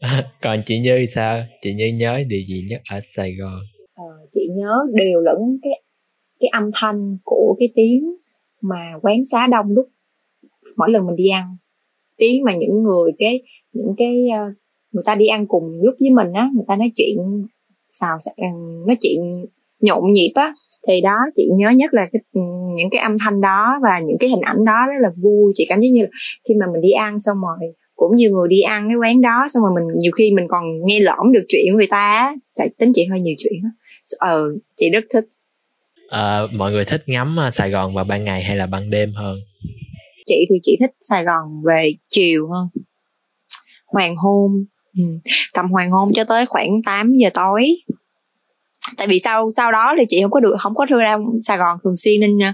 Còn chị như sao? Chị như nhớ điều gì nhất ở sài gòn?
À, chị nhớ đều lẫn cái cái âm thanh của cái tiếng mà quán xá đông lúc mỗi lần mình đi ăn. Tiếng mà những người cái những cái ờ, người ta đi ăn cùng lúc với mình á người ta nói chuyện xào ờ, nói chuyện nhộn nhịp á thì đó chị nhớ nhất là cái, ừ, những cái âm thanh đó và những cái hình ảnh đó rất là vui. Chị cảm thấy như là khi mà mình đi ăn xong rồi cũng nhiều người đi ăn cái quán đó xong rồi mình nhiều khi mình còn nghe lõm được chuyện của người ta tại tính chị hơi nhiều chuyện ờ chị rất thích
à, mọi người thích ngắm ờ, Sài Gòn vào ban ngày hay là ban đêm hơn?
Chị thì chị thích Sài Gòn về chiều hơn. Hoàng hôn ừ. tầm hoàng hôn cho tới khoảng 8 giờ tối. Tại vì sau sau đó thì chị không có được không có ra Sài Gòn thường xuyên nên ờ,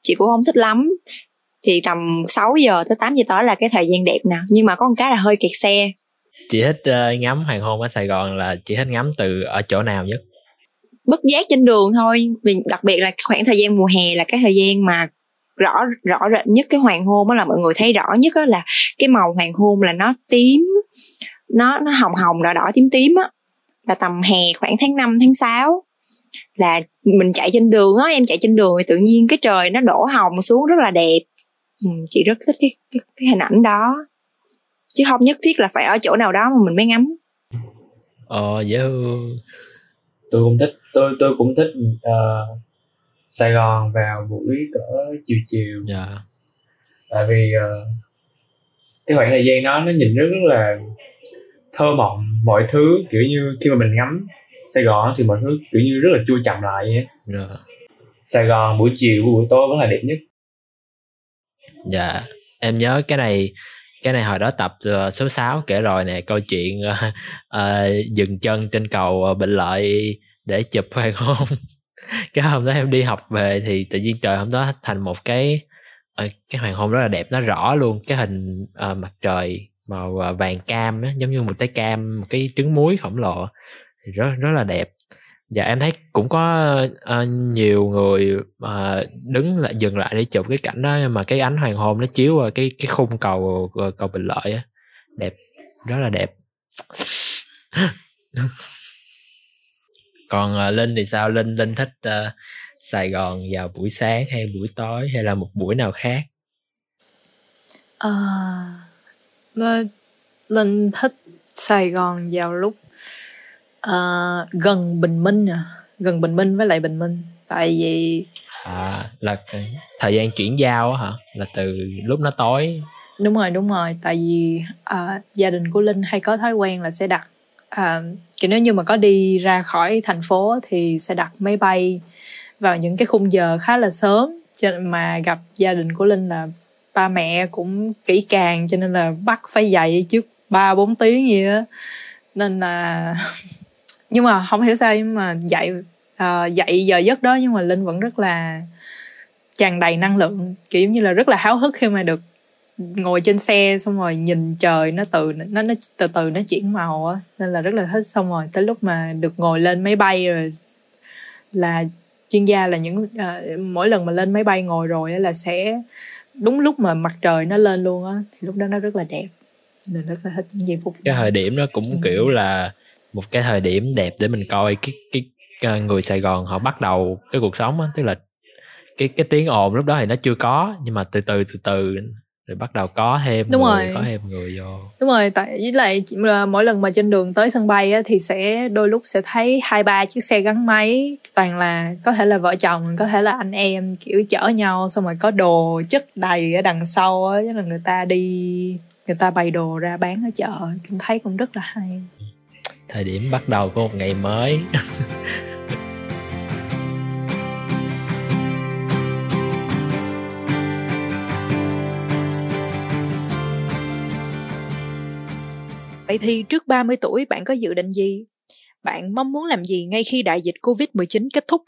chị cũng không thích lắm. Thì tầm 6 giờ tới 8 giờ tối là cái thời gian đẹp nè. Nhưng mà có một cái là hơi kẹt xe.
Chị thích uh, ngắm hoàng hôn ở Sài Gòn là chị thích ngắm từ ở chỗ nào nhất
bất giác trên đường thôi. Vì đặc biệt là khoảng thời gian mùa hè là cái thời gian mà rõ rõ rệt nhất cái hoàng hôn đó là mọi người thấy rõ nhất đó là cái màu hoàng hôn là nó tím nó nó hồng hồng đỏ đỏ tím tím á. Là tầm hè khoảng tháng 5, tháng 6 là mình chạy trên đường á em chạy trên đường thì tự nhiên cái trời nó đổ hồng xuống rất là đẹp. Ừ, chị rất thích cái, cái cái hình ảnh đó. Chứ không nhất thiết là phải ở chỗ nào đó mà mình mới ngắm.
Ờ dễ thương
tôi cũng thích tôi tôi cũng thích uh, Sài Gòn vào buổi cỡ chiều chiều
dạ yeah.
tại vì uh, cái khoảng thời gian đó nó nhìn rất, rất là thơ mộng mọi thứ kiểu như khi mà mình ngắm Sài Gòn thì mọi thứ kiểu như rất là chua chậm lại vậy
yeah.
Sài Gòn buổi chiều buổi tối vẫn là đẹp nhất
dạ em nhớ cái này cái này hồi đó tập uh, số 6 kể rồi nè câu chuyện uh, uh, dừng chân trên cầu uh, bệnh lợi để chụp hoàng hôn cái hôm đó em đi học về thì tự nhiên trời hôm đó thành một cái ờ, cái hoàng hôn rất là đẹp nó rõ luôn. Cái hình uh, mặt trời màu ờ, vàng cam đó giống như một trái cam một cái trứng muối khổng lồ thì rất rất là đẹp. Và em thấy cũng có uh, nhiều người uh, đứng lại dừng lại để chụp cái cảnh đó mà cái ánh hoàng hôn nó chiếu vào cái cái khung cầu cầu bình lợi á. Đẹp rất là đẹp. còn uh, linh thì sao? Linh linh thích uh, sài gòn vào buổi sáng hay buổi tối hay là một buổi nào khác?
Uh, linh thích sài gòn vào lúc uh, gần bình minh à gần bình minh với lại bình minh. Tại vì
à là thời gian chuyển giao hả? Là từ lúc nó tối.
Đúng rồi đúng rồi. Tại vì uh, gia đình của linh hay có thói quen là sẽ đặt uh, kiểu nếu như mà có đi ra khỏi thành phố thì sẽ đặt máy bay vào những cái khung giờ khá là sớm. Cho mà gặp gia đình của linh là ba mẹ cũng kỹ càng cho nên là bắt phải dậy trước ba bốn tiếng gì đó nên là nhưng mà không hiểu sao nhưng mà dậy uh, dậy giờ giấc đó nhưng mà linh vẫn rất là tràn đầy năng lượng kiểu như là rất là háo hức khi mà được ngồi trên xe xong rồi nhìn trời nó từ nó nó từ từ nó chuyển màu á nên là rất là thích xong rồi tới lúc mà được ngồi lên máy bay rồi là chuyên gia là những uh, mỗi lần mà lên máy bay ngồi rồi là sẽ đúng lúc mà mặt trời nó lên luôn á thì lúc đó nó rất là đẹp nên rất là thích những giây phút
cái thời điểm nó cũng ừ. kiểu là một cái thời điểm đẹp để mình coi cái cái, cái người Sài Gòn họ bắt đầu cái cuộc sống á tức là cái cái tiếng ồn lúc đó thì nó chưa có nhưng mà từ từ từ từ rồi bắt đầu có thêm
đúng
người,
rồi.
có thêm người vô.
Đúng rồi tại với lại mỗi lần mà trên đường tới sân bay á, thì sẽ đôi lúc sẽ thấy hai ba chiếc xe gắn máy toàn là có thể là vợ chồng có thể là anh em kiểu chở nhau xong rồi có đồ chất đầy ở đằng sau á là người ta đi người ta bày đồ ra bán ở chợ cũng thấy cũng rất là hay.
Thời điểm bắt đầu của một ngày mới
Vậy thì trước 30 tuổi bạn có dự định gì? Bạn mong muốn làm gì ngay khi đại dịch Covid-19 kết thúc?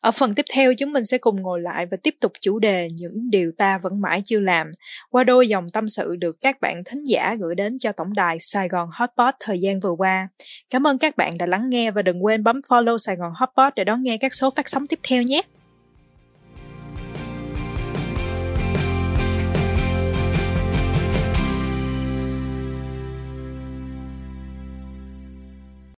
Ở phần tiếp theo, chúng mình sẽ cùng ngồi lại và tiếp tục chủ đề những điều ta vẫn mãi chưa làm qua đôi dòng tâm sự được các bạn thính giả gửi đến cho tổng đài Sài Gòn Hotpot thời gian vừa qua. Cảm ơn các bạn đã lắng nghe và đừng quên bấm follow Sài Gòn Hotpot để đón nghe các số phát sóng tiếp theo nhé.